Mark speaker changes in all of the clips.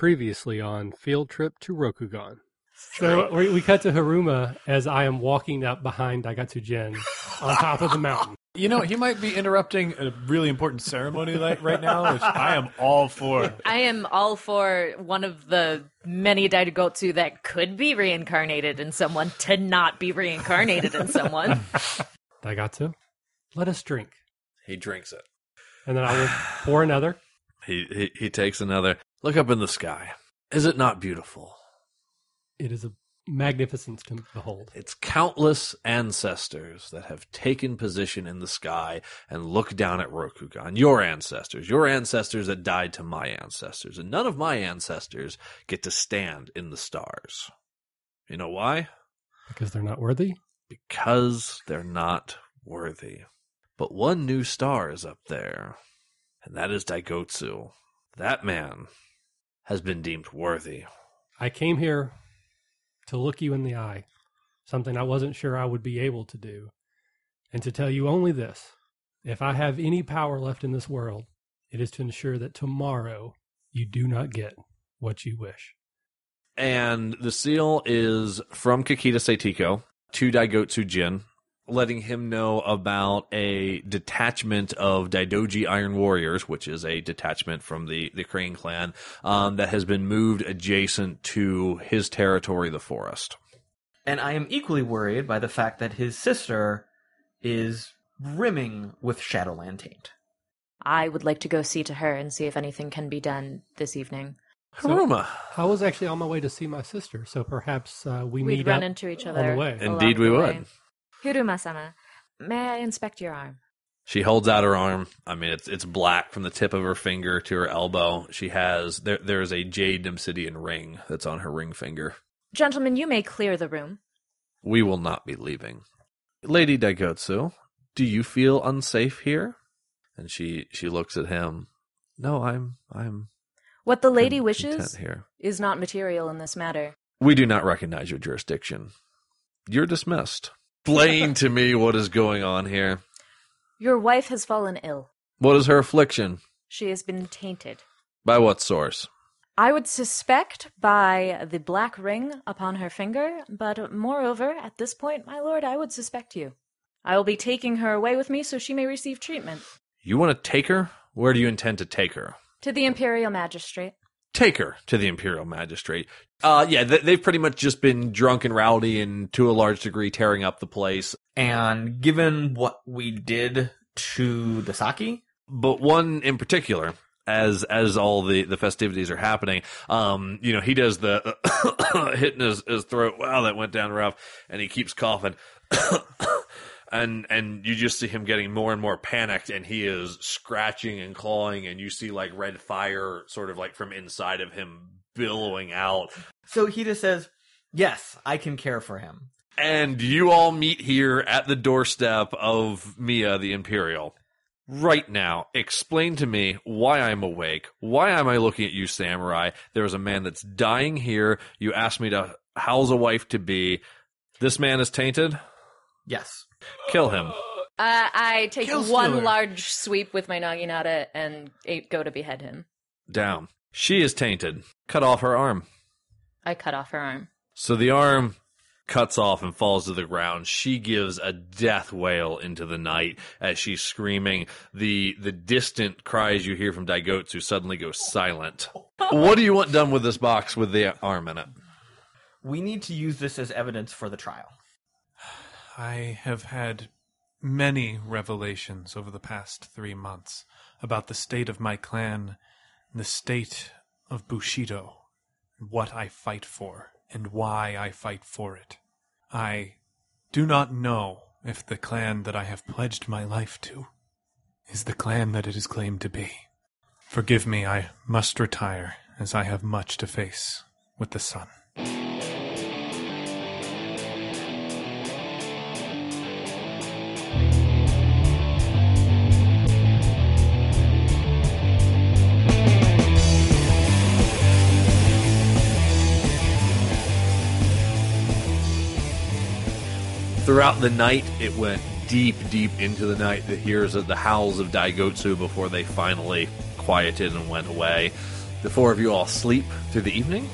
Speaker 1: Previously on Field Trip to Rokugan. So we, we cut to Hiruma as I am walking up behind Daigotsu Jin on top of the mountain.
Speaker 2: You know, he might be interrupting a really important ceremony like right now, which I am all for.
Speaker 3: I am all for one of the many Daigotsu that could be reincarnated in someone to not be reincarnated in someone.
Speaker 1: Daigotsu, let us drink.
Speaker 4: He drinks it.
Speaker 1: And then I will pour another.
Speaker 4: He, he he takes another. Look up in the sky. Is it not beautiful?
Speaker 1: It is a magnificence to behold.
Speaker 4: It's countless ancestors that have taken position in the sky and look down at Rokugan. Your ancestors, your ancestors that died to my ancestors, and none of my ancestors get to stand in the stars. You know why?
Speaker 1: Because they're not worthy?
Speaker 4: Because they're not worthy. But one new star is up there, and that is Daigotsu. That man has been deemed worthy.
Speaker 1: I came here to look you in the eye, something I wasn't sure I would be able to do, and to tell you only this if I have any power left in this world, it is to ensure that tomorrow you do not get what you wish.
Speaker 4: And the seal is from Kakita Seitiko to Daigotsu Jin, letting him know about a detachment of Daidoji Iron Warriors, which is a detachment from the, the Crane clan, um, that has been moved adjacent to his territory, the forest.
Speaker 5: And I am equally worried by the fact that his sister is brimming with Shadowland taint.
Speaker 3: I would like to go see to her and see if anything can be done this evening.
Speaker 4: Hiruma.
Speaker 1: I was actually on my way to see my sister, so perhaps uh, we
Speaker 3: We'd
Speaker 1: meet
Speaker 3: run
Speaker 1: up
Speaker 3: into each
Speaker 1: on the way.
Speaker 4: Indeed we would.
Speaker 3: way. Hiruma-sama, may I inspect your arm?
Speaker 4: She holds out her arm. I mean, it's it's black from the tip of her finger to her elbow. She has there there is a jade obsidian ring that's on her ring finger.
Speaker 3: Gentlemen, you may clear the room.
Speaker 4: We will not be leaving. Lady Daigotsu, do you feel unsafe here? And she she looks at him. No, I'm I'm
Speaker 3: What the lady wishes
Speaker 4: here.
Speaker 3: is not material in this matter.
Speaker 4: We do not recognize your jurisdiction. You're dismissed. Explain to me what is going on here.
Speaker 3: Your wife has fallen ill.
Speaker 4: What is her affliction?
Speaker 3: She has been tainted.
Speaker 4: By what source?
Speaker 3: I would suspect by the black ring upon her finger, but moreover, at this point, my lord, I would suspect you. I will be taking her away with me so she may receive treatment.
Speaker 4: You want to take her? Where do you intend to take her?
Speaker 3: To the Imperial Magistrate.
Speaker 4: take her to the imperial magistrate. Uh, yeah, they, they've pretty much just been drunk and rowdy and to a large degree tearing up the place.
Speaker 5: And given what we did to the Saki,
Speaker 4: But one in particular, as as all the the festivities are happening, um, you know, he does the hitting his, his throat. Wow, that went down rough, and he keeps coughing. And and you just see him getting more and more panicked, and he is scratching and clawing, and you see like red fire, sort of like from inside of him, billowing out.
Speaker 5: so he just says, "Yes, I can care for him."
Speaker 4: And you all meet here at the doorstep of Mia the Imperial. Right now, explain to me why I'm awake. Why am I looking at you, samurai? There's a man that's dying here. You asked me to house a wife to be. This man is tainted.
Speaker 5: Yes.
Speaker 4: Kill him.
Speaker 3: Uh, I take
Speaker 2: Kill
Speaker 3: one
Speaker 2: Stealer.
Speaker 3: large sweep with my Naginata and go to behead him.
Speaker 4: Down. She is tainted. Cut off her arm.
Speaker 3: I cut off her arm.
Speaker 4: So the arm cuts off and falls to the ground. She gives a death wail into the night as she's screaming. The the distant cries you hear from Daigotsu suddenly go silent. what do you want done with this box with the arm in it?
Speaker 5: We need to use this as evidence for the trial.
Speaker 2: I have had many revelations over the past three months about the state of my clan, the state of Bushido, what I fight for, and why I fight for it. I do not know if the clan that I have pledged my life to is the clan that it is claimed to be. Forgive me, I must retire, as I have much to face with the sun.
Speaker 4: Throughout the night, it went deep, deep into the night. The hears of the howls of Daigotsu before they finally quieted and went away. The four of you all sleep through the evening.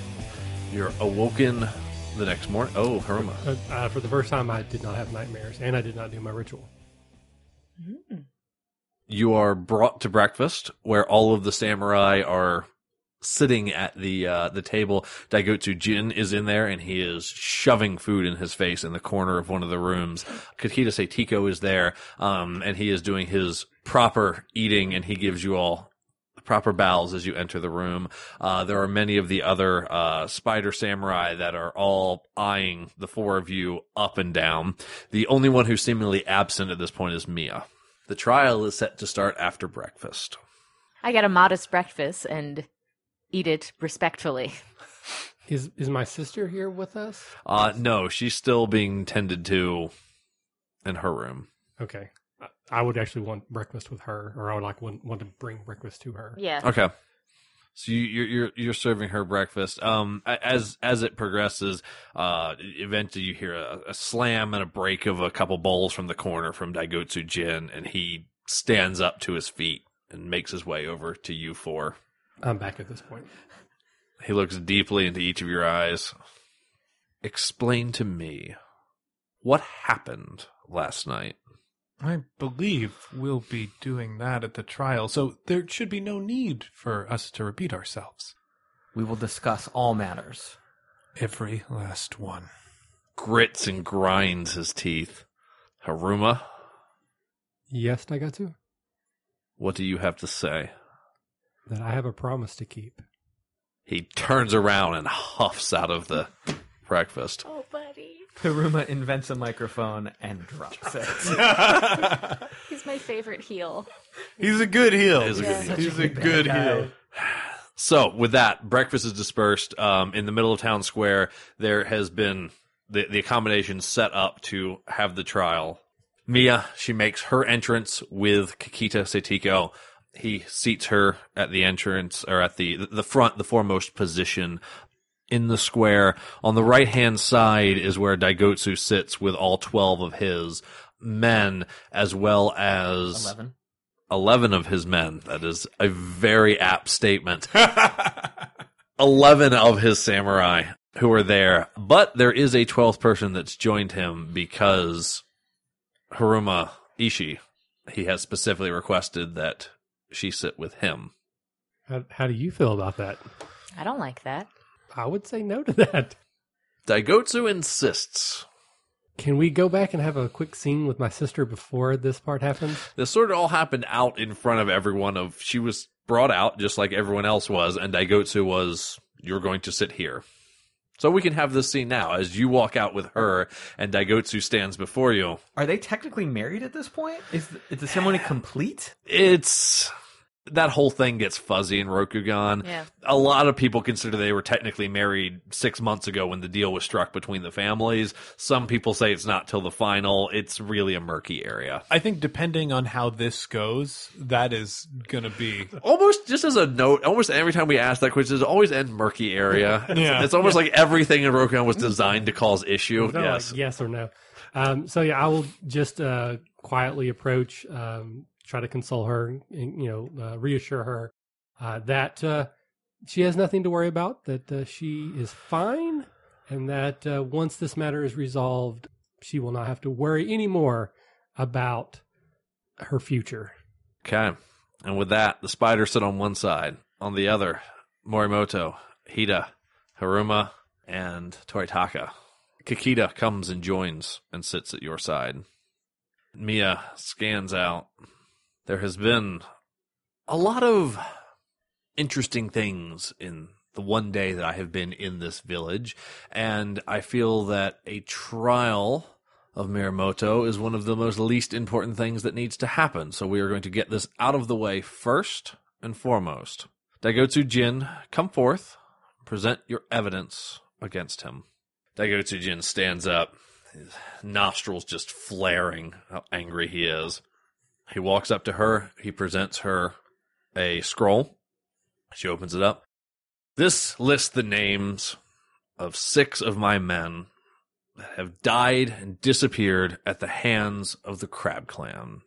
Speaker 4: You're awoken the next morning. Oh, Hiruma.
Speaker 1: Uh, uh, for the first time, I did not have nightmares, and I did not do my ritual.
Speaker 4: you are brought to breakfast where all of the samurai are sitting at the uh, the table. Daigotsu Jin is in there and he is shoving food in his face in the corner of one of the rooms. Kakita Seitiko is there um, and he is doing his proper eating and he gives you all proper bows as you enter the room. Uh, there are many of the other uh, spider samurai that are all eyeing the four of you up and down. The only one who's seemingly absent at this point is Mia. The trial is set to start after breakfast.
Speaker 3: I get a modest breakfast and eat it respectfully.
Speaker 1: Is is my sister here with us?
Speaker 4: Uh, no, she's still being tended to in her room.
Speaker 1: Okay, I- I would actually want breakfast with her, or I would like want, want to bring breakfast to her.
Speaker 3: Yeah.
Speaker 4: Okay. So you, you're you're you're serving her breakfast. Um, as as it progresses, uh, eventually you hear a, a slam and a break of a couple bowls from the corner from Daigotsu Jin, and he stands up to his feet and makes his way over to you four.
Speaker 1: I'm back at this point.
Speaker 4: He looks deeply into each of your eyes. Explain to me what happened last night.
Speaker 2: I believe we'll be doing that at the trial, so there should be no need for us to repeat ourselves.
Speaker 5: We will discuss all matters.
Speaker 2: Every last one.
Speaker 4: Grits and grinds his teeth. Hiruma,
Speaker 1: Yes, Daigotsu,
Speaker 4: what do you have to say?
Speaker 1: That I have a promise to keep.
Speaker 4: He turns around and huffs out of the breakfast.
Speaker 3: Oh, buddy.
Speaker 5: Hiruma invents a microphone and drops it.
Speaker 3: He's my favorite heel.
Speaker 2: He's a good heel.
Speaker 4: He's a good heel.
Speaker 2: He's a good heel.
Speaker 4: So, with that, breakfast is dispersed. Um, in the middle of town square, there has been the, the accommodation set up to have the trial. Mia, she makes her entrance with Kakita Setiko. He seats her at the entrance or at the the front, the foremost position in the square. On the right hand side is where Daigotsu sits with all twelve of his men, as well as
Speaker 5: 11.
Speaker 4: 11 of his men. That is a very apt statement. 11 of his samurai who are there. But there is a 12th person that's joined him because Hiruma Ishi he has specifically requested that she sit with him.
Speaker 1: How, how do you feel about that?
Speaker 3: I don't like that.
Speaker 1: I would say no to that.
Speaker 4: Daigotsu insists.
Speaker 1: Can we go back and have a quick scene with my sister before this part happens?
Speaker 4: This sort of all happened out in front of everyone of she was brought out just like everyone else was and Daigotsu was you're going to sit here. So we can have this scene now as you walk out with her and Daigotsu stands before you.
Speaker 5: Are they technically married at this point? Is the, is the ceremony complete?
Speaker 4: It's that whole thing gets fuzzy in Rokugan.
Speaker 3: Yeah.
Speaker 4: A lot of people consider they were technically married six months ago when the deal was struck between the families. Some people say it's not till the final. It's really a murky area.
Speaker 2: I think depending on how this goes, that is going to be.
Speaker 4: Almost just as a note, almost every time we ask that question, it's always end murky area. It's,
Speaker 2: Yeah.
Speaker 4: it's almost like everything in Rokugan was designed to cause issue.
Speaker 1: It's
Speaker 4: Yes.
Speaker 1: like yes or no. Um, so yeah, I will just uh, quietly approach, um, try to console her, and, you know, uh, reassure her uh, that uh, she has nothing to worry about, that uh, she is fine, and that uh, once this matter is resolved, she will not have to worry anymore about her future.
Speaker 4: Okay. And with that, the spider sit on one side. On the other, Mirumoto, Hida, Hiruma, and Toritaka. Kakita comes and joins and sits at your side. Mia scans out. There has been a lot of interesting things in the one day that I have been in this village, and I feel that a trial of Mirumoto is one of the most least important things that needs to happen. So we are going to get this out of the way first and foremost. Daigotsu Jin, come forth, present your evidence against him. Daigotsu Jin stands up, his nostrils just flaring, how angry he is. He walks up to her, he presents her a scroll. She opens it up. This lists the names of six of my men that have died and disappeared at the hands of the Crab Clan.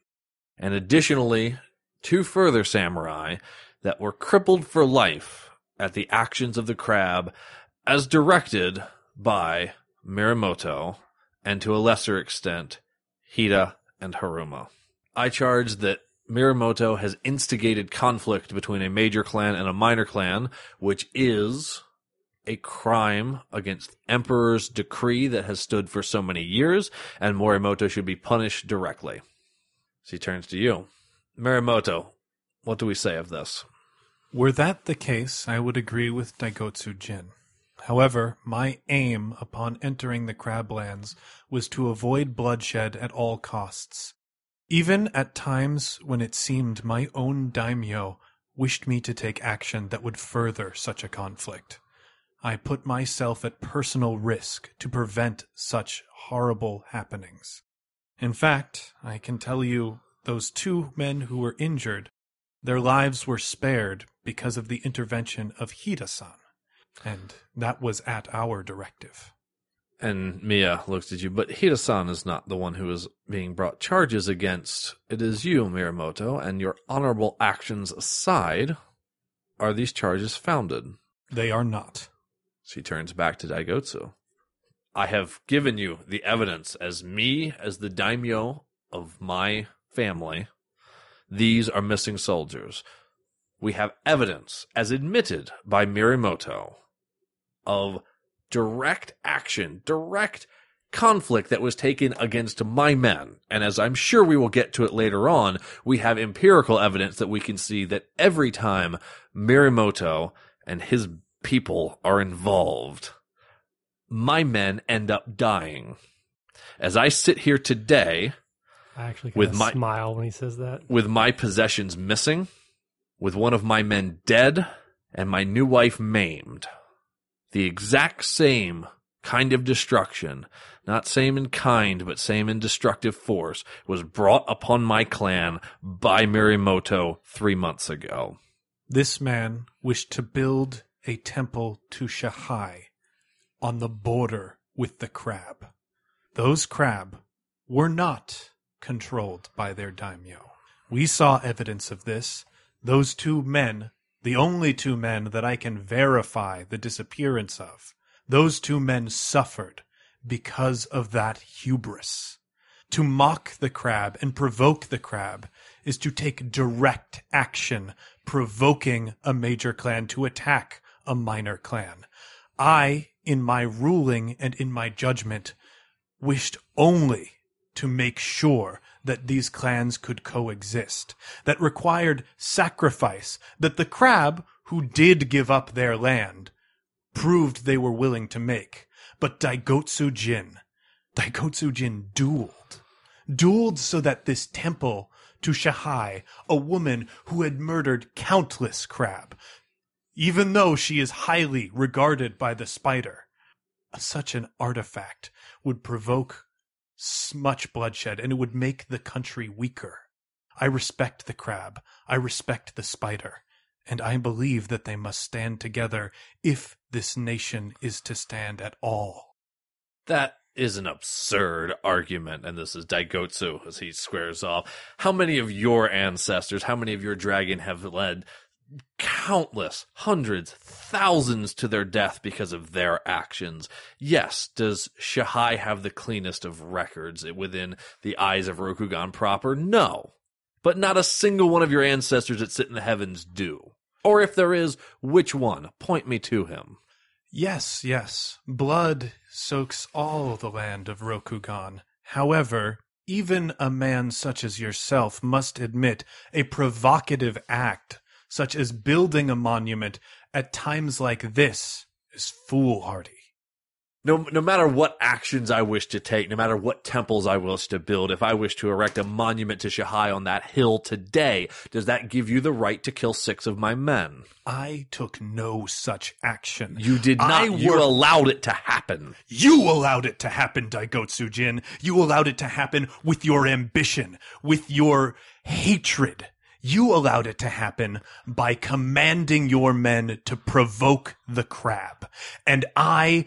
Speaker 4: And additionally, two further samurai that were crippled for life at the actions of the crab as directed by Mirumoto and to a lesser extent, Hida and Hiruma. I charge that Mirumoto has instigated conflict between a major clan and a minor clan, which is a crime against Emperor's decree that has stood for so many years, and Mirumoto should be punished directly. So he turns to you. Mirumoto, what do we say of this?
Speaker 2: Were that the case, I would agree with Daigotsu Jin. However, my aim upon entering the Crablands was to avoid bloodshed at all costs. Even at times when it seemed my own daimyo wished me to take action that would further such a conflict. I put myself at personal risk to prevent such horrible happenings. In fact, I can tell you those two men who were injured, their lives were spared because of the intervention of Hida-san, and that was at our directive.
Speaker 4: And Mia looks at you, but Hida-san is not the one who is being brought charges against. It is you, Mirumoto, and your honorable actions aside, are these charges founded?
Speaker 2: They are not.
Speaker 4: She turns back to Daigotsu. I have given you the evidence as me, as the daimyo of my family. These are missing soldiers. We have evidence, as admitted by Mirumoto, of direct action, direct conflict that was taken against my men. And as I'm sure we will get to it later on, we have empirical evidence that we can see that every time Mirumoto and his people are involved, my men end up dying. As I sit here today,
Speaker 1: I actually
Speaker 4: with my-
Speaker 1: smile when he says that.
Speaker 4: with my possessions missing, with one of my men dead, and my new wife maimed. The exact same kind of destruction, not same in kind, but same in destructive force, was brought upon my clan by Mirumoto three months ago.
Speaker 2: This man wished to build a temple to Shahai on the border with the crab. Those crab were not controlled by their daimyo. We saw evidence of this. Those two men, the only two men that I can verify the disappearance of, those two men suffered because of that hubris. To mock the crab and provoke the crab is to take direct action, provoking a major clan to attack a minor clan. I, in my ruling and in my judgment, wished only to make sure that these clans could coexist, that required sacrifice, that the crab, who did give up their land, proved they were willing to make. But Daigotsu Jin, Daigotsu Jin dueled. Dueled so that this temple to Shahai, a woman who had murdered countless crab, even though she is highly regarded by the spider, such an artifact would provoke much bloodshed and it would make the country weaker. I respect the crab. I respect the spider. And I believe that they must stand together if this nation is to stand at all.
Speaker 4: That is an absurd argument, and this is Daigotsu as he squares off. How many of your ancestors, how many of your dragon have led countless, hundreds, thousands to their death because of their actions? Yes, does Shahai have the cleanest of records within the eyes of Rokugan proper? No. But not a single one of your ancestors that sit in the heavens do. Or if there is, which one? Point me to him.
Speaker 2: Yes, yes. Blood soaks all the land of Rokugan. However, even a man such as yourself must admit a provocative act, such as building a monument at times like this, is foolhardy.
Speaker 4: No, no matter what actions I wish to take, no matter what temples I wish to build, if I wish to erect a monument to Shahai on that hill today, does that give you the right to kill six of my men?
Speaker 2: I took no such action.
Speaker 4: You did not.
Speaker 2: I
Speaker 4: you
Speaker 2: worked-
Speaker 4: allowed it to happen.
Speaker 2: You allowed it to happen, Daigotsu Jin. You allowed it to happen with your ambition, with your hatred. You allowed it to happen by commanding your men to provoke the crab. And I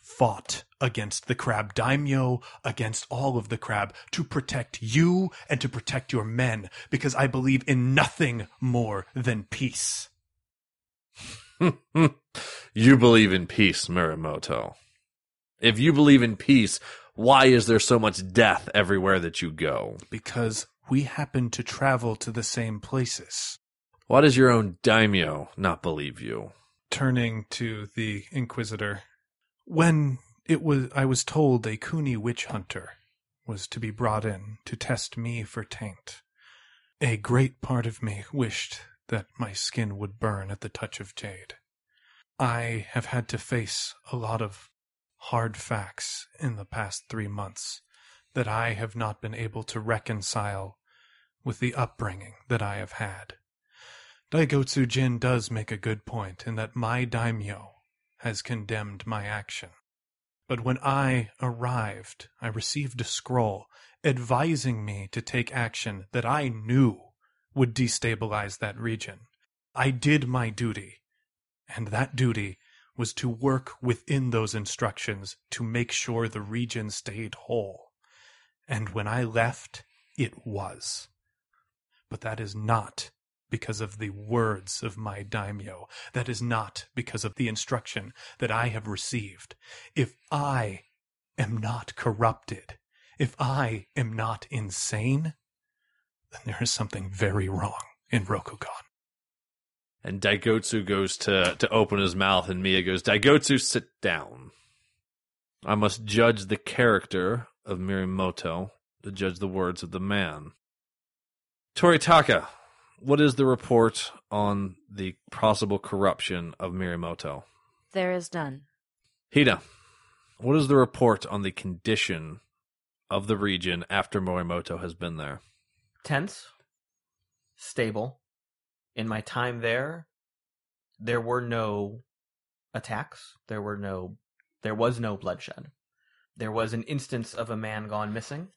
Speaker 2: fought against the crab daimyo, against all of the crab, to protect you and to protect your men, because I believe in nothing more than peace.
Speaker 4: you believe in peace, Mirumoto. If you believe in peace, why is there so much death everywhere that you go?
Speaker 2: Because we happen to travel to the same places.
Speaker 4: Why does your own daimyo not believe you?
Speaker 2: Turning to the Inquisitor, when it was I was told a Kuni witch hunter was to be brought in to test me for taint. A great part of me wished that my skin would burn at the touch of jade. I have had to face a lot of hard facts in the past three months that I have not been able to reconcile with the upbringing that I have had. Daigotsu Jin does make a good point in that my daimyo has condemned my action. But when I arrived, I received a scroll advising me to take action that I knew would destabilize that region. I did my duty, and that duty was to work within those instructions to make sure the region stayed whole. And when I left, it was. But that is not because of the words of my daimyo. That is not because of the instruction that I have received. If I am not corrupted, if I am not insane, then there is something very wrong in Rokugan.
Speaker 4: And Daigotsu goes to, to open his mouth, and Mia goes, Daigotsu, sit down. I must judge the character of Mirumoto to judge the words of the man. Toritaka, what is the report on the possible corruption of Mirumoto?
Speaker 3: There is none.
Speaker 4: Hida, what is the report on the condition of the region after Mirumoto has been there?
Speaker 5: Tense, stable. In my time there, there were no attacks. There were no, there was no bloodshed. There was an instance of a man gone missing.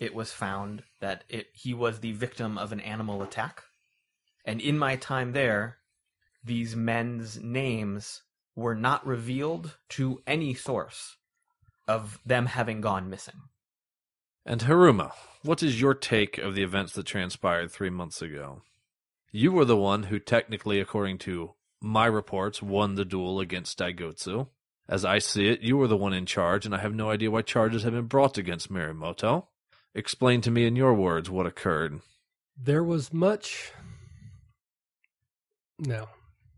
Speaker 5: It was found that it he was the victim of an animal attack. And in my time there, these men's names were not revealed to any source of them having gone missing.
Speaker 4: And Hiruma, what is your take of the events that transpired three months ago? You were the one who, technically, according to my reports, won the duel against Daigotsu. As I see it, you were the one in charge, and I have no idea why charges have been brought against Mirumoto. Explain to me in your words what occurred.
Speaker 1: There was much. No.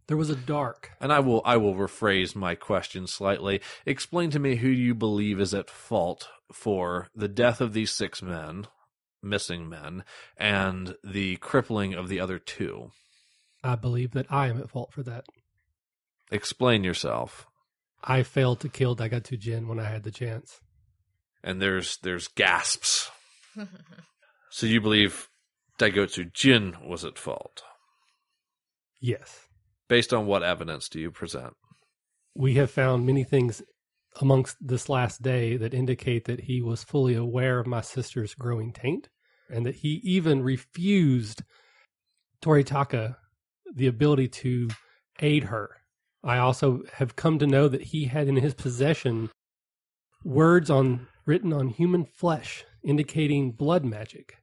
Speaker 1: There was a dark.
Speaker 4: And I will I will rephrase my question slightly. Explain to me who you believe is at fault for the death of these six men, missing men, and the crippling of the other two.
Speaker 1: I believe that I am at fault for that.
Speaker 4: Explain yourself.
Speaker 1: I failed to kill Daigotsu Jin when I had the chance.
Speaker 4: And there's there's gasps. So you believe Daigotsu Jin was at fault?
Speaker 1: Yes.
Speaker 4: Based on what evidence do you present?
Speaker 1: We have found many things amongst this last day that indicate that he was fully aware of my sister's growing taint and that he even refused Toritaka the ability to aid her. I also have come to know that he had in his possession words on written on human flesh indicating blood magic.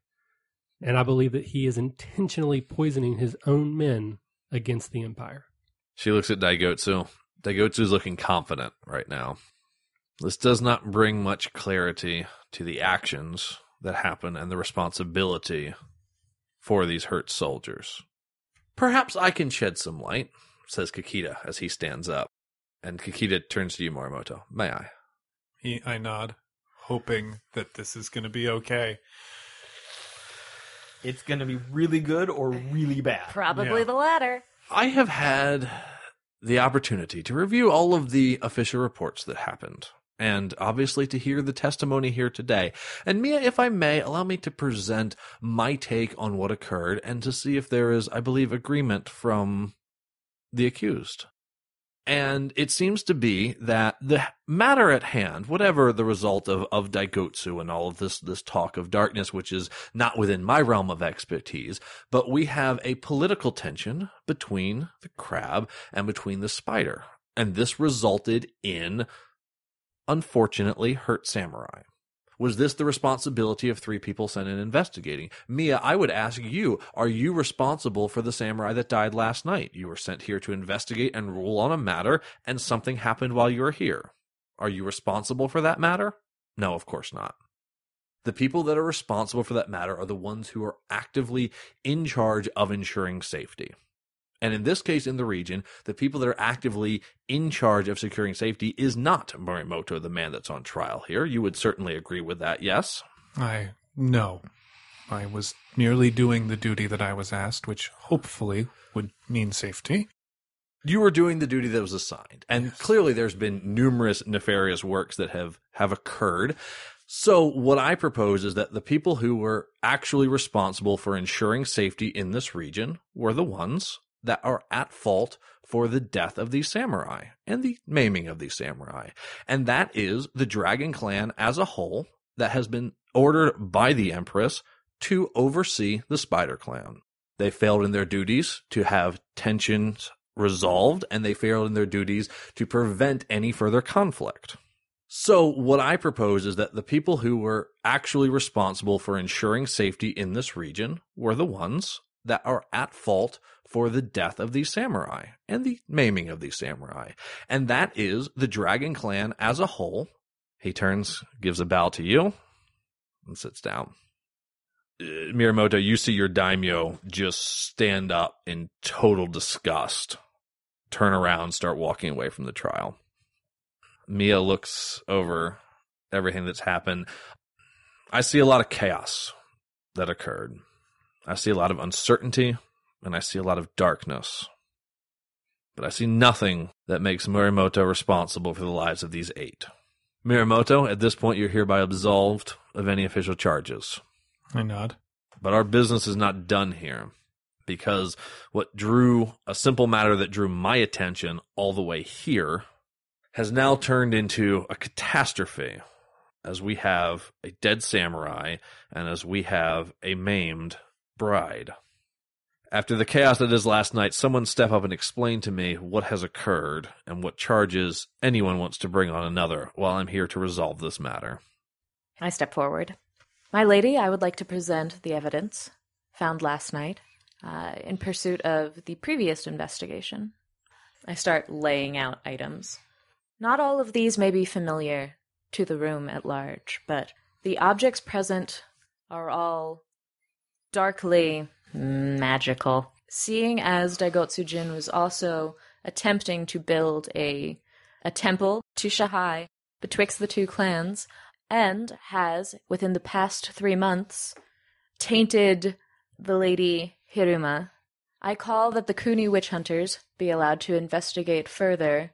Speaker 1: And I believe that he is intentionally poisoning his own men against the Empire.
Speaker 4: She looks at Daigotsu. Daigotsu's looking confident right now. This does not bring much clarity to the actions that happen and the responsibility for these hurt soldiers. Perhaps I can shed some light, says Kakita as he stands up. And Kakita turns to you, Mirumoto. May I?
Speaker 2: He, I nod, hoping that this is going to be okay.
Speaker 5: It's going to be really good or really bad.
Speaker 3: Probably
Speaker 2: Yeah.
Speaker 3: the latter.
Speaker 4: I have had the opportunity to review all of the official reports that happened, and obviously to hear the testimony here today. And Mia, if I may, allow me to present my take on what occurred and to see if there is, I believe, agreement from the accused. And it seems to be that the matter at hand, whatever the result of, of Daigotsu and all of this, this talk of darkness, which is not within my realm of expertise, but we have a political tension between the crab and between the spider. And this resulted in, unfortunately, Hurt Samurai. Was this the responsibility of three people sent in investigating? Mia, I would ask you, are you responsible for the samurai that died last night? You were sent here to investigate and rule on a matter, and something happened while you were here. Are you responsible for that matter? No, of course not. The people that are responsible for that matter are the ones who are actively in charge of ensuring safety. And in this case, in the region, the people that are actively in charge of securing safety is not Mirumoto, the man that's on trial here. You would certainly agree with that, yes?
Speaker 2: I no. I was merely doing the duty that I was asked, which hopefully would mean safety.
Speaker 4: You were doing the duty that was assigned. And
Speaker 2: Yes.
Speaker 4: clearly there's been numerous nefarious works that have, have occurred. So what I propose is that the people who were actually responsible for ensuring safety in this region were the ones that are at fault for the death of these samurai and the maiming of these samurai. And that is the Dragon Clan as a whole that has been ordered by the Empress to oversee the Spider Clan. They failed in their duties to have tensions resolved and they failed in their duties to prevent any further conflict. So what I propose is that the people who were actually responsible for ensuring safety in this region were the ones that are at fault for the death of these samurai and the maiming of these samurai. And that is the Dragon Clan as a whole. He turns, gives a bow to you, and sits down. Uh, Mirumoto, you see your daimyo just stand up in total disgust, turn around, start walking away from the trial. Mia looks over everything that's happened. I see a lot of chaos that occurred. I see a lot of uncertainty and I see a lot of darkness. But I see nothing that makes Mirumoto responsible for the lives of these eight. Mirumoto, at this point, you're hereby absolved of any official charges.
Speaker 2: I nod.
Speaker 4: But our business is not done here because what drew a simple matter that drew my attention all the way here has now turned into a catastrophe as we have a dead samurai and as we have a maimed bride. After the chaos that is last night, someone step up and explain to me what has occurred and what charges anyone wants to bring on another while I'm here to resolve this matter.
Speaker 3: I step forward. My lady, I would like to present the evidence found last night uh, in pursuit of the previous investigation. I start laying out items. Not all of these may be familiar to the room at large, but the objects present are all darkly magical. Seeing as Daigotsu Jin was also attempting to build a a temple to Shahai betwixt the two clans, and has, within the past three months, tainted the lady Hiruma, I call that the Kuni witch hunters be allowed to investigate further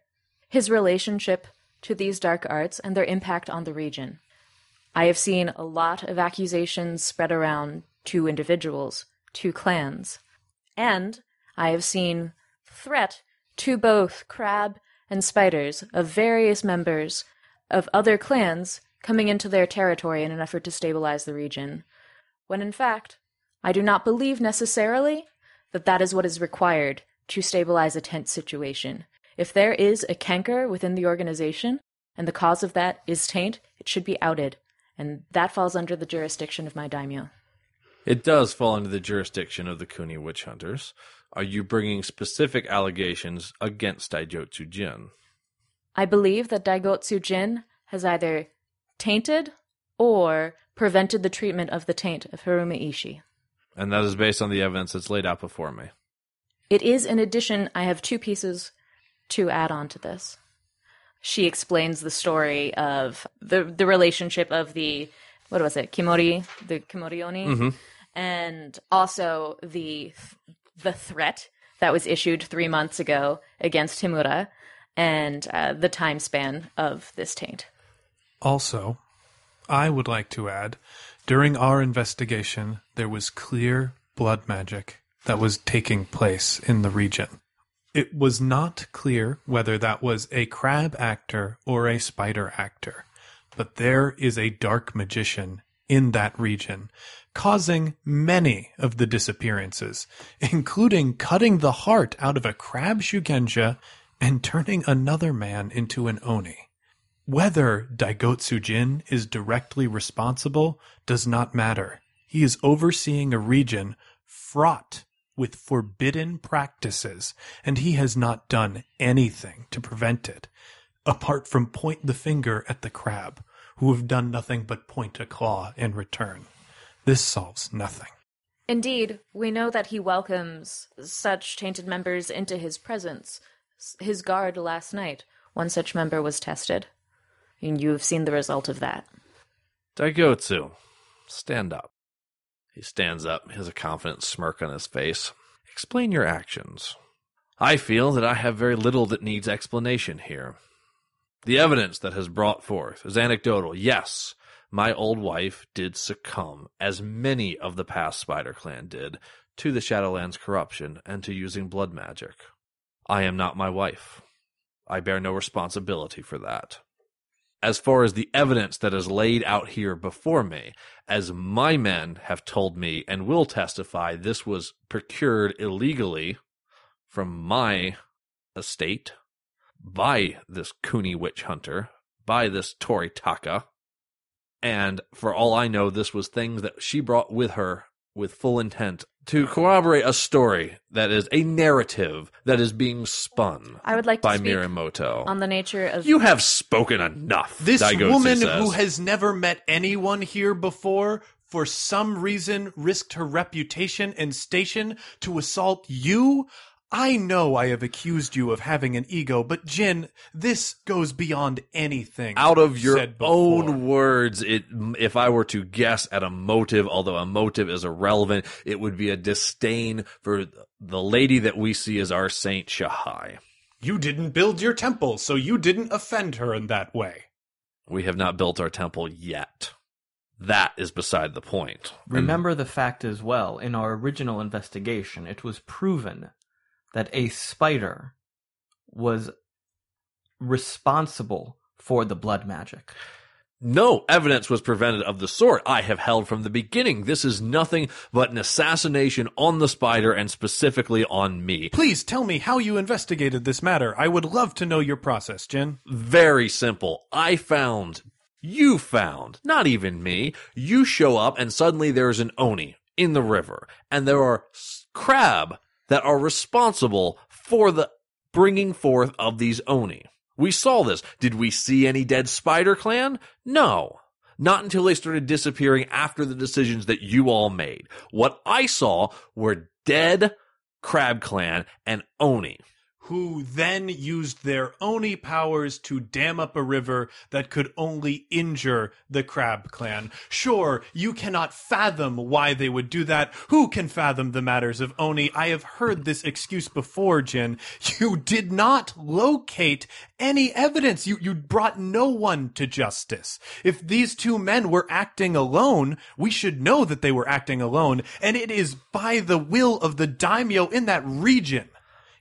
Speaker 3: his relationship to these dark arts and their impact on the region. I have seen a lot of accusations spread around to individuals, to clans, and I have seen threat to both crab and spiders of various members of other clans coming into their territory in an effort to stabilize the region, when in fact, I do not believe necessarily that that is what is required to stabilize a tense situation. If there is a canker within the organization, and the cause of that is taint, it should be outed, and that falls under the jurisdiction of my daimyo.
Speaker 4: It does fall under the jurisdiction of the Kuni witch hunters. Are you bringing specific allegations against Daigotsu Jin?
Speaker 3: I believe that Daigotsu Jin has either tainted or prevented the treatment of the taint of Hiruma Ishi.
Speaker 4: And that is based on the evidence that's laid out before me.
Speaker 3: It is, in addition, I have two pieces to add on to this. She explains the story of the the relationship of the what was it, Kimori, the Kimorioni, mm-hmm. And also the the threat that was issued three months ago against Himura, and uh, the time span of this taint.
Speaker 2: Also, I would like to add during our investigation, there was clear blood magic that was taking place in the region. It was not clear whether that was a crab actor or a spider actor, but there is a dark magician in that region, causing many of the disappearances, including cutting the heart out of a crab shugenja and turning another man into an oni. Whether Daigotsu Jin is directly responsible does not matter. He is overseeing a region fraught with forbidden practices, and he has not done anything to prevent it, apart from point the finger at the crab, who have done nothing but point a claw in return. This solves nothing.
Speaker 3: Indeed, we know that he welcomes such tainted members into his presence. His guard last night, one such member was tested. And you have seen the result of that.
Speaker 4: Daigotsu, stand up. He stands up, has a confident smirk on his face. Explain your actions. I feel that I have very little that needs explanation here. The evidence that has brought forth is anecdotal. Yes, my old wife did succumb, as many of the past Spider Clan did, to the Shadowlands corruption and to using blood magic. I am not my wife. I bear no responsibility for that as far as the evidence that is laid out here before me, as my men have told me and will testify, this was procured illegally from my estate by this Kuni witch hunter, by this Toritaka. And for all I know, this was things that she brought with her with full intent to corroborate a story that is a narrative that is being spun
Speaker 3: I would like to
Speaker 4: by
Speaker 3: speak
Speaker 4: Mirumoto.
Speaker 3: on the nature of
Speaker 4: You have spoken enough.
Speaker 2: This
Speaker 4: Daigotsu
Speaker 2: woman
Speaker 4: says.
Speaker 2: who has never met anyone here before, for some reason risked her reputation and station to assault you? I know I have accused you of having an ego, but Jin, this goes beyond anything
Speaker 4: out of your
Speaker 2: said
Speaker 4: own words, it if I were to guess at a motive, although a motive is irrelevant, it would be a disdain for the lady that we see as our saint Shahai.
Speaker 2: You didn't build your temple, so you didn't offend her in that way.
Speaker 4: We have not built our temple yet. That is beside the point.
Speaker 5: Remember the fact as well, in our original investigation, it was proven that a spider was responsible for the blood magic.
Speaker 4: No evidence was prevented of the sort I have held from the beginning. This is nothing but an assassination on the spider and specifically on me.
Speaker 2: Please tell me how you investigated this matter. I would love to know your process, Jin.
Speaker 4: Very simple. I found, you found, not even me. You show up and suddenly there's an Oni in the river and there are crab that are responsible for the bringing forth of these Oni. We saw this. Did we see any dead spider clan? No. Not until they started disappearing after the decisions that you all made. What I saw were dead crab clan and Oni.
Speaker 2: Who then used their Oni powers to dam up a river that could only injure the Crab Clan. Sure, you cannot fathom why they would do that. Who can fathom the matters of Oni? I have heard this excuse before, Jin. You did not locate any evidence. You, you brought no one to justice. If these two men were acting alone, we should know that they were acting alone, and it is by the will of the daimyo in that region.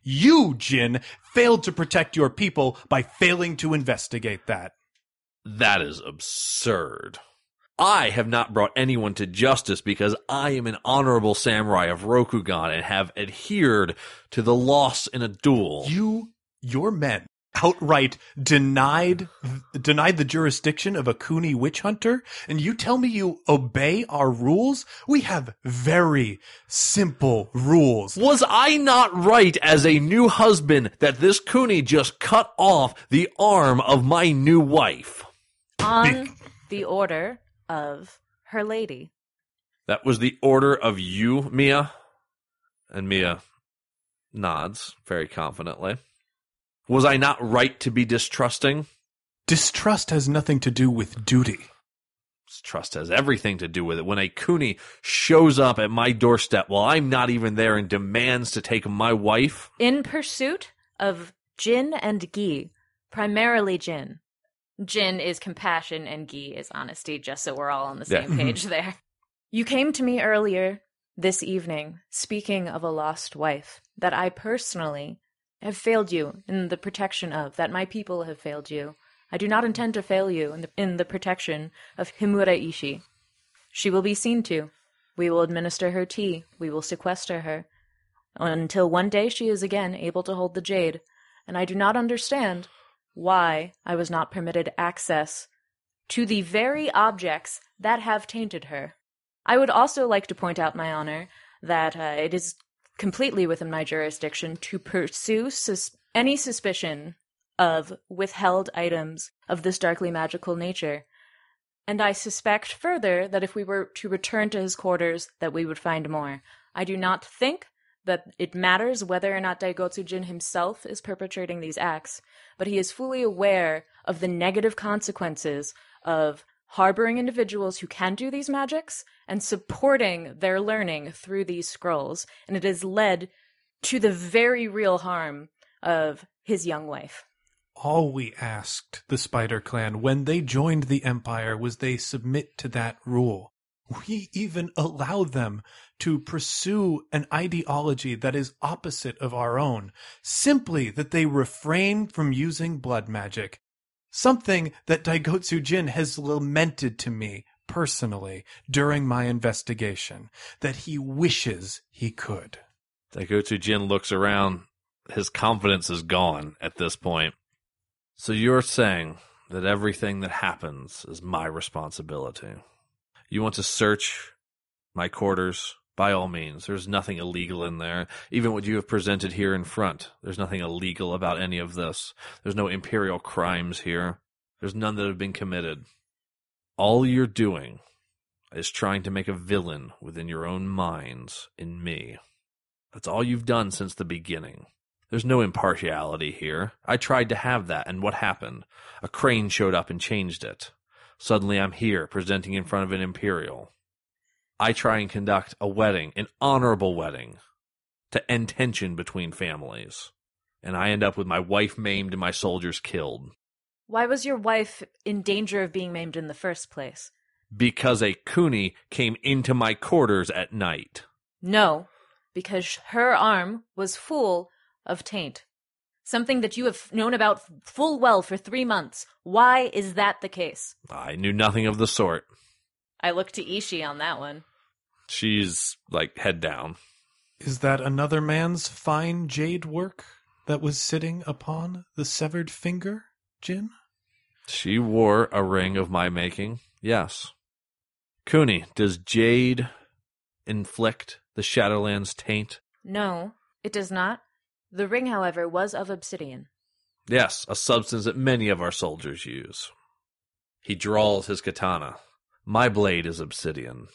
Speaker 2: You, Jin, failed to protect your people by failing to investigate that.
Speaker 4: That is absurd. I have not brought anyone to justice because I am an honorable samurai of Rokugan and have adhered to the loss in a duel.
Speaker 2: You, your men, outright denied denied the jurisdiction of a Kuni witch hunter, and you tell me you obey our rules? We have very simple rules.
Speaker 4: Was I not right as a new husband that this Kuni just cut off the arm of my new wife?
Speaker 3: on the order of her lady.
Speaker 4: That was the order of you, Mia? And Mia nods very confidently. Was I not right to be distrusting?
Speaker 2: Distrust has nothing to do with duty.
Speaker 4: Trust has everything to do with it. When a Kuni shows up at my doorstep while I'm not even there and demands to take my wife,
Speaker 3: In pursuit of Jin and Gi, primarily Jin. Jin is compassion and Gi is honesty, just so we're all on the
Speaker 4: Yeah.
Speaker 3: same page there. You came to me earlier this evening speaking of a lost wife that I personally have failed you in the protection of, that my people have failed you. I do not intend to fail you in the, in the protection of Himura Ishi. She will be seen to. We will administer her tea. We will sequester her. Until one day she is again able to hold the jade. And I do not understand why I was not permitted access to the very objects that have tainted her. I would also like to point out, My Honor, that uh, it is completely within my jurisdiction to pursue sus- any suspicion of withheld items of this darkly magical nature. And I suspect further that if we were to return to his quarters, that we would find more. I do not think that it matters whether or not Daigotsu Jin himself is perpetrating these acts, but he is fully aware of the negative consequences of harboring individuals who can do these magics and supporting their learning through these scrolls. And it has led to the very real harm of his young wife.
Speaker 2: All we asked the Spider Clan when they joined the Empire was they submit to that rule. We even allow them to pursue an ideology that is opposite of our own, simply that they refrain from using blood magic. Something that Daigotsu Jin has lamented to me personally during my investigation, that he wishes he could.
Speaker 4: Daigotsu Jin looks around. His confidence is gone at this point. So you're saying that everything that happens is my responsibility. You want to search my quarters? By all means. There's nothing illegal in there. Even what you have presented here in front, there's nothing illegal about any of this. There's no imperial crimes here. There's none that have been committed. All you're doing is trying to make a villain within your own minds in me. That's all you've done since the beginning. There's no impartiality here. I tried to have that, and what happened? A crane showed up and changed it. Suddenly I'm here, presenting in front of an imperial. I try and conduct a wedding, an honorable wedding, to end tension between families. And I end up with my wife maimed and my soldiers killed.
Speaker 3: Why was your wife in danger of being maimed in the first place?
Speaker 4: Because a Kuni came into my quarters at night.
Speaker 3: No, because her arm was full of taint. Something that you have known about full well for three months. Why is that the case?
Speaker 4: I knew nothing of the sort.
Speaker 3: I look to Ishi on that one.
Speaker 4: She's like head down.
Speaker 2: Is that another man's fine jade work that was sitting upon the severed finger, Jin?
Speaker 4: She wore a ring of my making. Yes. Kuni, does jade inflict the Shadowlands taint?
Speaker 3: No, it does not. The ring, however, was of obsidian.
Speaker 4: Yes, a substance that many of our soldiers use. He draws his katana. My blade is obsidian.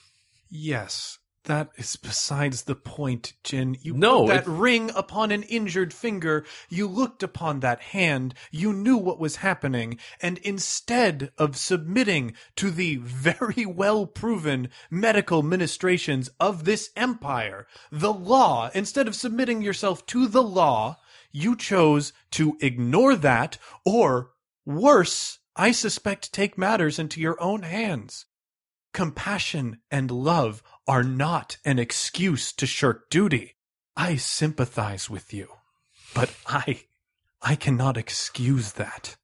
Speaker 2: Yes, that is besides the point, Jin. You
Speaker 4: No,
Speaker 2: put that
Speaker 4: it-
Speaker 2: ring upon an injured finger. You looked upon that hand. You knew what was happening. And instead of submitting to the very well proven medical ministrations of this empire, the law, instead of submitting yourself to the law, you chose to ignore that or worse, I suspect take matters into your own hands. Compassion and love are not an excuse to shirk duty. I sympathize with you, but I, I cannot excuse that.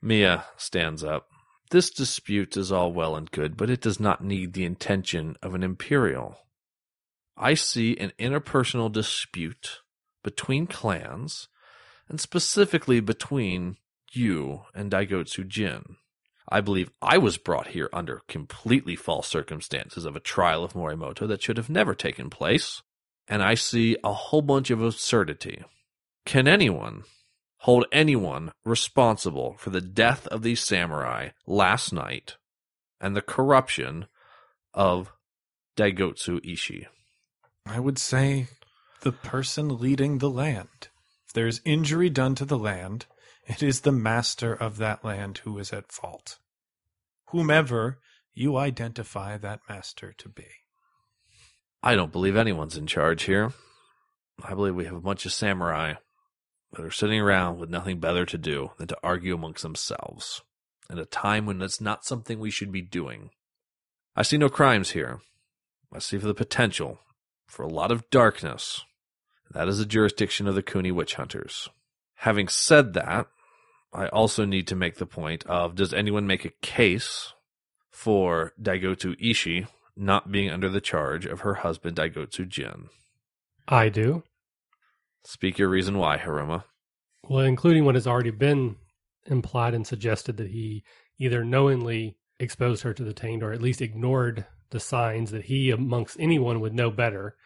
Speaker 4: Mia stands up. This dispute is all well and good, but it does not need the intention of an imperial. I see an interpersonal dispute between clans, and specifically between you and Daigotsu Jin. I believe I was brought here under completely false circumstances of a trial of Mirumoto that should have never taken place, and I see a whole bunch of absurdity. Can anyone hold anyone responsible for the death of these samurai last night and the corruption of Daigotsu Ishi?
Speaker 2: I would say the person leading the land. If there's injury done to the land, it is the master of that land who is at fault. Whomever you identify that master to be.
Speaker 4: I don't believe anyone's in charge here. I believe we have a bunch of samurai that are sitting around with nothing better to do than to argue amongst themselves at a time when that's not something we should be doing. I see no crimes here. I see the potential for a lot of darkness. That is the jurisdiction of the Kuni witch hunters. Having said that, I also need to make the point of does anyone make a case for Daigotsu Ishi not being under the charge of her husband Daigotsu Jin?
Speaker 1: I do.
Speaker 4: Speak your reason why, Hiruma.
Speaker 1: Well, including what has already been implied and suggested that he either knowingly exposed her to the taint or at least ignored the signs that he, amongst anyone, would know better.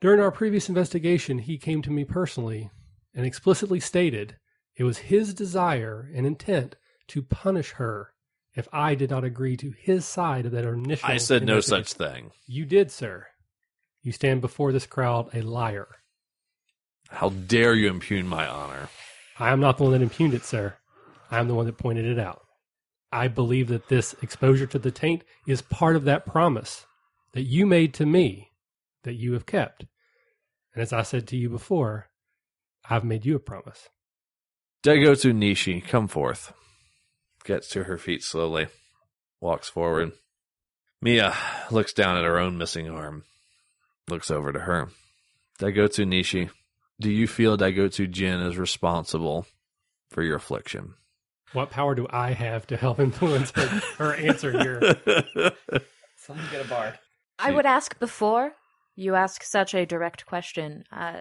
Speaker 1: During our previous investigation, he came to me personally and explicitly stated it was his desire and intent to punish her if I did not agree to his side of that initial.
Speaker 4: I said no such thing.
Speaker 1: You did, sir. You stand before this crowd a liar.
Speaker 4: How dare you impugn my honor?
Speaker 1: I am not the one that impugned it, sir. I am the one that pointed it out. I believe that this exposure to the taint is part of that promise that you made to me that you have kept. And as I said to you before, I've made you a promise.
Speaker 4: Daigotsu Nishi, come forth. Gets to her feet slowly. Walks forward. Mia looks down at her own missing arm. Looks over to her. Daigotsu Nishi, do you feel Daigotsu Jin is responsible for your affliction?
Speaker 1: What power do I have to help influence her, her answer here?
Speaker 5: Someone get a bard.
Speaker 3: I would ask before you ask such a direct question. Uh,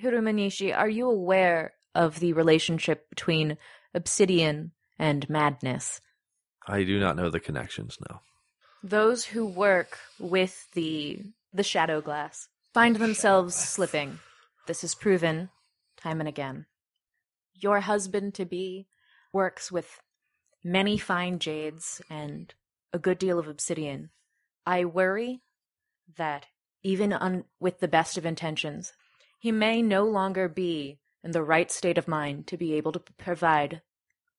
Speaker 3: Hirumanishi, are you aware of the relationship between obsidian and madness?
Speaker 4: I do not know the connections now.
Speaker 3: Those who work with the the shadow glass find themselves slipping. This is proven time and again. Your husband to be works with many fine jades and a good deal of obsidian. I worry that even un- with the best of intentions, he may no longer be in the right state of mind to be able to provide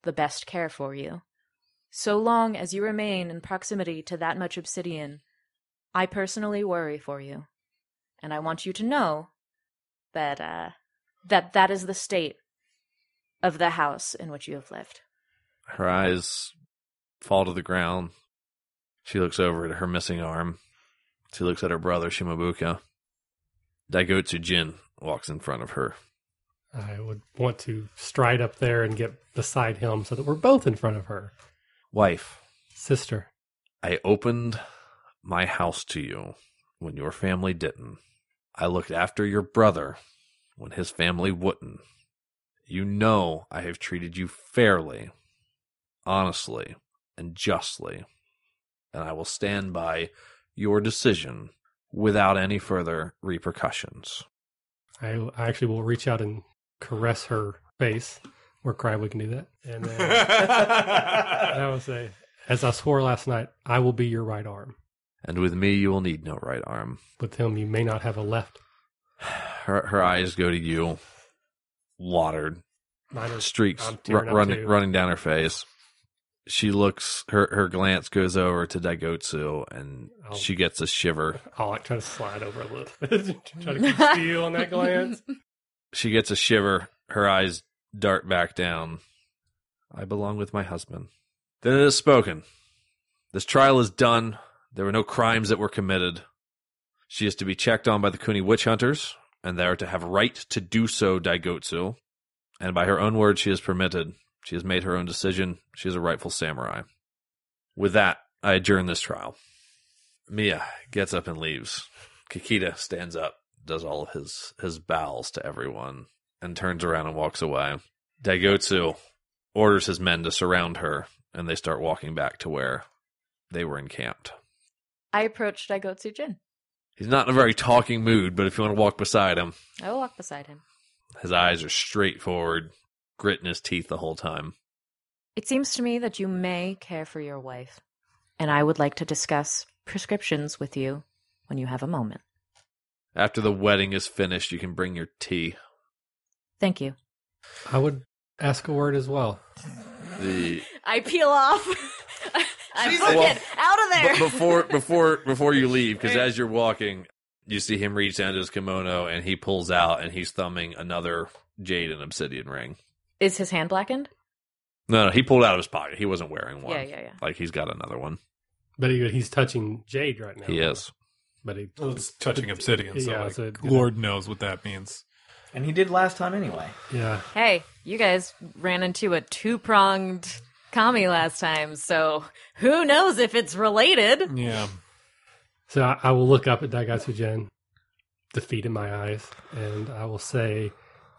Speaker 3: the best care for you. So long as you remain in proximity to that much obsidian, I personally worry for you. And I want you to know that uh, that that is the state of the house in which you have lived.
Speaker 4: Her eyes fall to the ground. She looks over at her missing arm. She looks at her brother, Shimabuka. Daigotsu Jin walks in front of her.
Speaker 1: I would want to stride up there and get beside him so that we're both in front of her.
Speaker 4: Wife,
Speaker 1: Sister,
Speaker 4: I opened my house to you when your family didn't. I looked after your brother when his family wouldn't. You know I have treated you fairly, honestly, and justly, and I will stand by your decision without any further repercussions.
Speaker 1: I, I actually will reach out and caress her face. Or cry, we can do that. And uh, then I will say, as I swore last night, I will be your right arm.
Speaker 4: And with me, you will need no right arm.
Speaker 1: With him, you may not have a left.
Speaker 4: Her her eyes go to you, watered,
Speaker 1: Mine are
Speaker 4: streaks
Speaker 1: I'm
Speaker 4: ru-
Speaker 1: tearing up
Speaker 4: running
Speaker 1: too.
Speaker 4: running down her face. She looks her her glance goes over to Daigotsu and
Speaker 1: Oh.
Speaker 4: she gets a shiver.
Speaker 1: I'll like try to slide over a little bit, try to keep steel on that glance.
Speaker 4: She gets a shiver. Her eyes dart back down. I belong with my husband. Then it is spoken. This trial is done. There were no crimes that were committed. She is to be checked on by the Kuni witch hunters, and they are to have right to do so, Daigotsu. And by her own word, she is permitted. She has made her own decision. She is a rightful samurai. With that, I adjourn this trial. Mia gets up and leaves. Kakita stands up, does all of his, his bows to everyone, and turns around and walks away. Daigotsu orders his men to surround her, and they start walking back to where they were encamped.
Speaker 3: I approached Daigotsu Jin.
Speaker 4: He's not in a very talking mood, but if you want to walk beside him,
Speaker 3: I will walk beside him.
Speaker 4: his eyes are straight forward, gritting his teeth the whole time.
Speaker 3: It seems to me that you may care for your wife, and I would like to discuss prescriptions with you when you have a moment.
Speaker 4: After the wedding is finished, you can bring your tea.
Speaker 3: Thank you.
Speaker 1: I would ask a word as well.
Speaker 4: The
Speaker 3: I peel off. I'm
Speaker 4: Well,
Speaker 3: fucking out of there.
Speaker 4: But before before before you leave, because as you're walking, you see him reach down to his kimono and he pulls out and he's thumbing another jade and obsidian ring.
Speaker 3: Is his hand blackened?
Speaker 4: No, no, he pulled out of his pocket. He wasn't wearing one.
Speaker 3: Yeah, yeah, yeah.
Speaker 4: Like he's got another one.
Speaker 1: But he, he's touching Jade right now.
Speaker 4: He is.
Speaker 1: But he,
Speaker 2: Well, it's touching obsidian, so
Speaker 1: Yeah,
Speaker 2: like,
Speaker 1: so-
Speaker 2: Lord knows what that means.
Speaker 5: And he did last time anyway.
Speaker 1: yeah.
Speaker 3: Hey, you guys ran into a two pronged kami last time, so who knows if it's related?
Speaker 2: Yeah.
Speaker 1: So I, I will look up at Daigotsu Jin, defeat in my eyes, and I will say,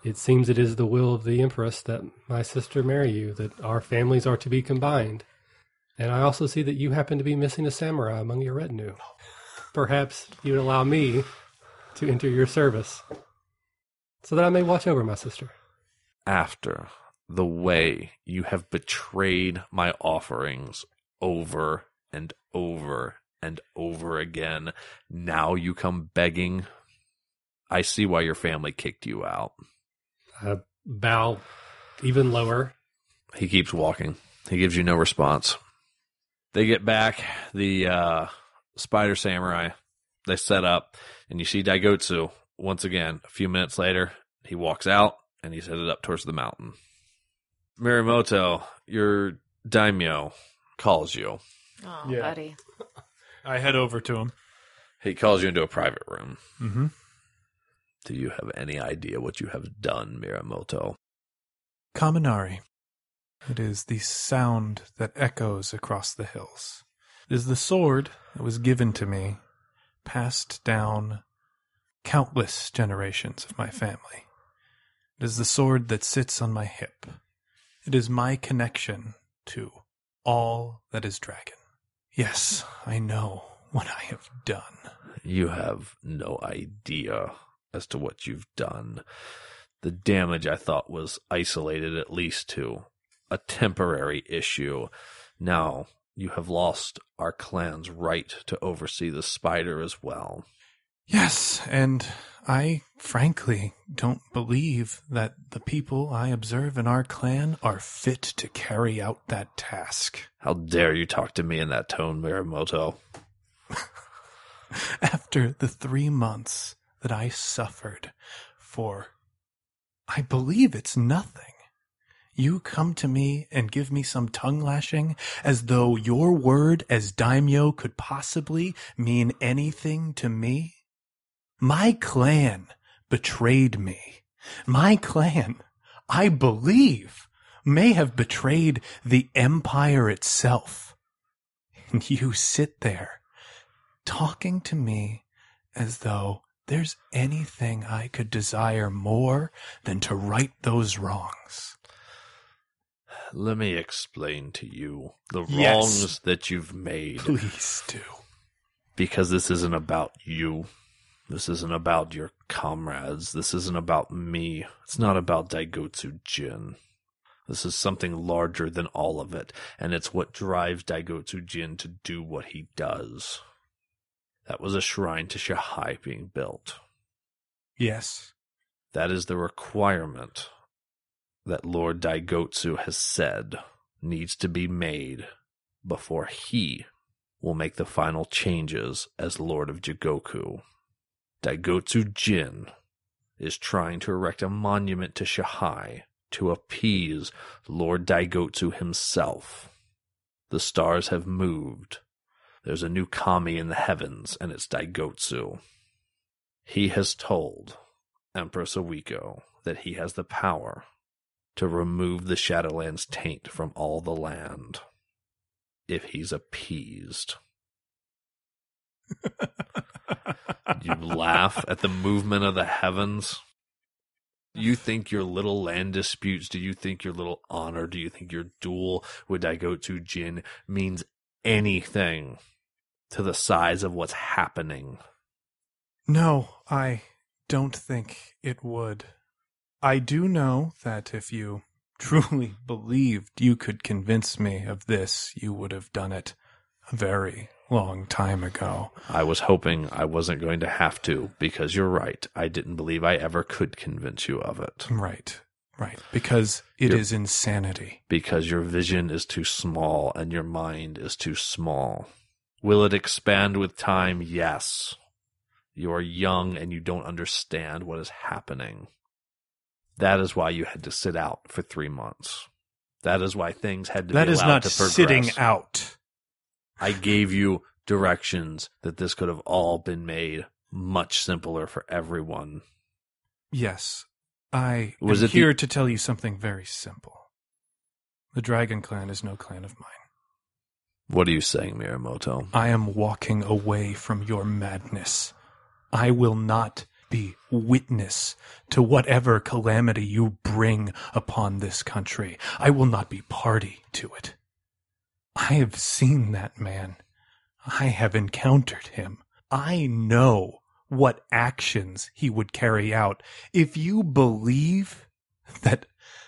Speaker 1: It seems it is the will of the Empress that my sister marry you, that our families are to be combined. And I also see that you happen to be missing a samurai among your retinue. Perhaps you would allow me to enter your service so that I may watch over my sister.
Speaker 4: After the way you have betrayed my offerings over and over and over again, now you come begging. I see why your family kicked you out.
Speaker 1: I bow even lower.
Speaker 4: He keeps walking. He gives you no response. They get back. The uh, spider samurai. They set up, and you see Daigotsu once again. A few minutes later, he walks out and he's headed up towards the mountain. Mirumoto, your daimyo, calls you.
Speaker 3: Oh,
Speaker 2: Yeah.
Speaker 3: buddy.
Speaker 2: I head over to him.
Speaker 4: He calls you into a private room.
Speaker 2: Mm-hmm.
Speaker 4: Do you have any idea what you have done, Mirumoto?
Speaker 2: Kaminari. It is the sound that echoes across the hills. Is the sword that was given to me, passed down countless generations of my family. It is the sword that sits on my hip. It is my connection to all that is dragon. Yes, I know what I have done.
Speaker 4: You have no idea as to what you've done. The damage I thought was isolated at least to a temporary issue. Now you have lost our clan's right to oversee the spider as well.
Speaker 2: Yes, and I frankly don't believe that the people I observe in our clan are fit to carry out that task.
Speaker 4: How dare you talk to me in that tone, Mirumoto?
Speaker 2: After the three months that I suffered for, I believe it's nothing. You come to me and give me some tongue lashing as though your word as daimyo could possibly mean anything to me? My clan betrayed me. My clan, I believe, may have betrayed the empire itself. And you sit there talking to me as though there's anything I could desire more than to right those wrongs.
Speaker 4: Let me explain to you the
Speaker 2: Yes.
Speaker 4: wrongs that you've made.
Speaker 2: Please do.
Speaker 4: because this isn't about you. This isn't about your comrades. This isn't about me. It's not about Daigotsu Jin. This is something larger than all of it, and it's what drives Daigotsu Jin to do what he does. That was a shrine to Shahai being built.
Speaker 2: Yes.
Speaker 4: That is the requirement that Lord Daigotsu has said needs to be made before he will make the final changes as Lord of Jigoku. Daigotsu Jin is trying to erect a monument to Shahai to appease Lord Daigotsu himself. The stars have moved. There's a new kami in the heavens, and it's Daigotsu. He has told Empress Iweko that he has the power to remove the Shadowland's taint from all the land if he's appeased. You laugh at the movement of the heavens. You think your little land disputes, do you think your little honor, do you think your duel with Daigotsu Jin means anything to the size of what's happening?
Speaker 2: No, I don't think it would. I do know that if you truly believed you could convince me of this, you would have done it a very long time ago.
Speaker 4: I was hoping I wasn't going to have to because you're right. I didn't believe I ever could convince you of it
Speaker 2: Right. Right. Because it is
Speaker 4: You're-
Speaker 2: insanity.
Speaker 4: because your vision is too small and your mind is too small. Will it expand with time? Yes. You are young and you don't understand what is happening. That is why you had to sit out for three months. That is why things had to
Speaker 2: That
Speaker 4: be
Speaker 2: is
Speaker 4: allowed
Speaker 2: not
Speaker 4: to progress.
Speaker 2: sitting out.
Speaker 4: I gave you directions that this could have all been made much simpler for everyone.
Speaker 2: Yes. I
Speaker 4: Was
Speaker 2: am
Speaker 4: it the-
Speaker 2: here to tell you something very simple. The Dragon Clan is no clan of mine.
Speaker 4: What are you saying, Mirumoto?
Speaker 2: I am walking away from your madness. I will not be witness to whatever calamity you bring upon this country. I will not be party to it. I have seen that man. I have encountered him. I know what actions he would carry out. If you believe that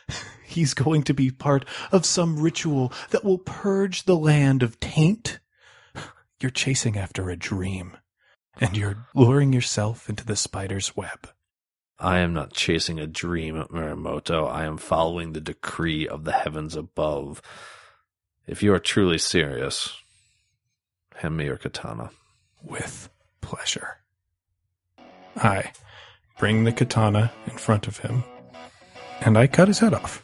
Speaker 2: he's going to be part of some ritual that will purge the land of taint, you're chasing after a dream. And you're luring yourself into the spider's web.
Speaker 4: I am not chasing a dream, Mirumoto. I am following the decree of the heavens above. If you are truly serious, hand me your katana.
Speaker 2: With pleasure. I bring the katana in front of him, and I cut his head off.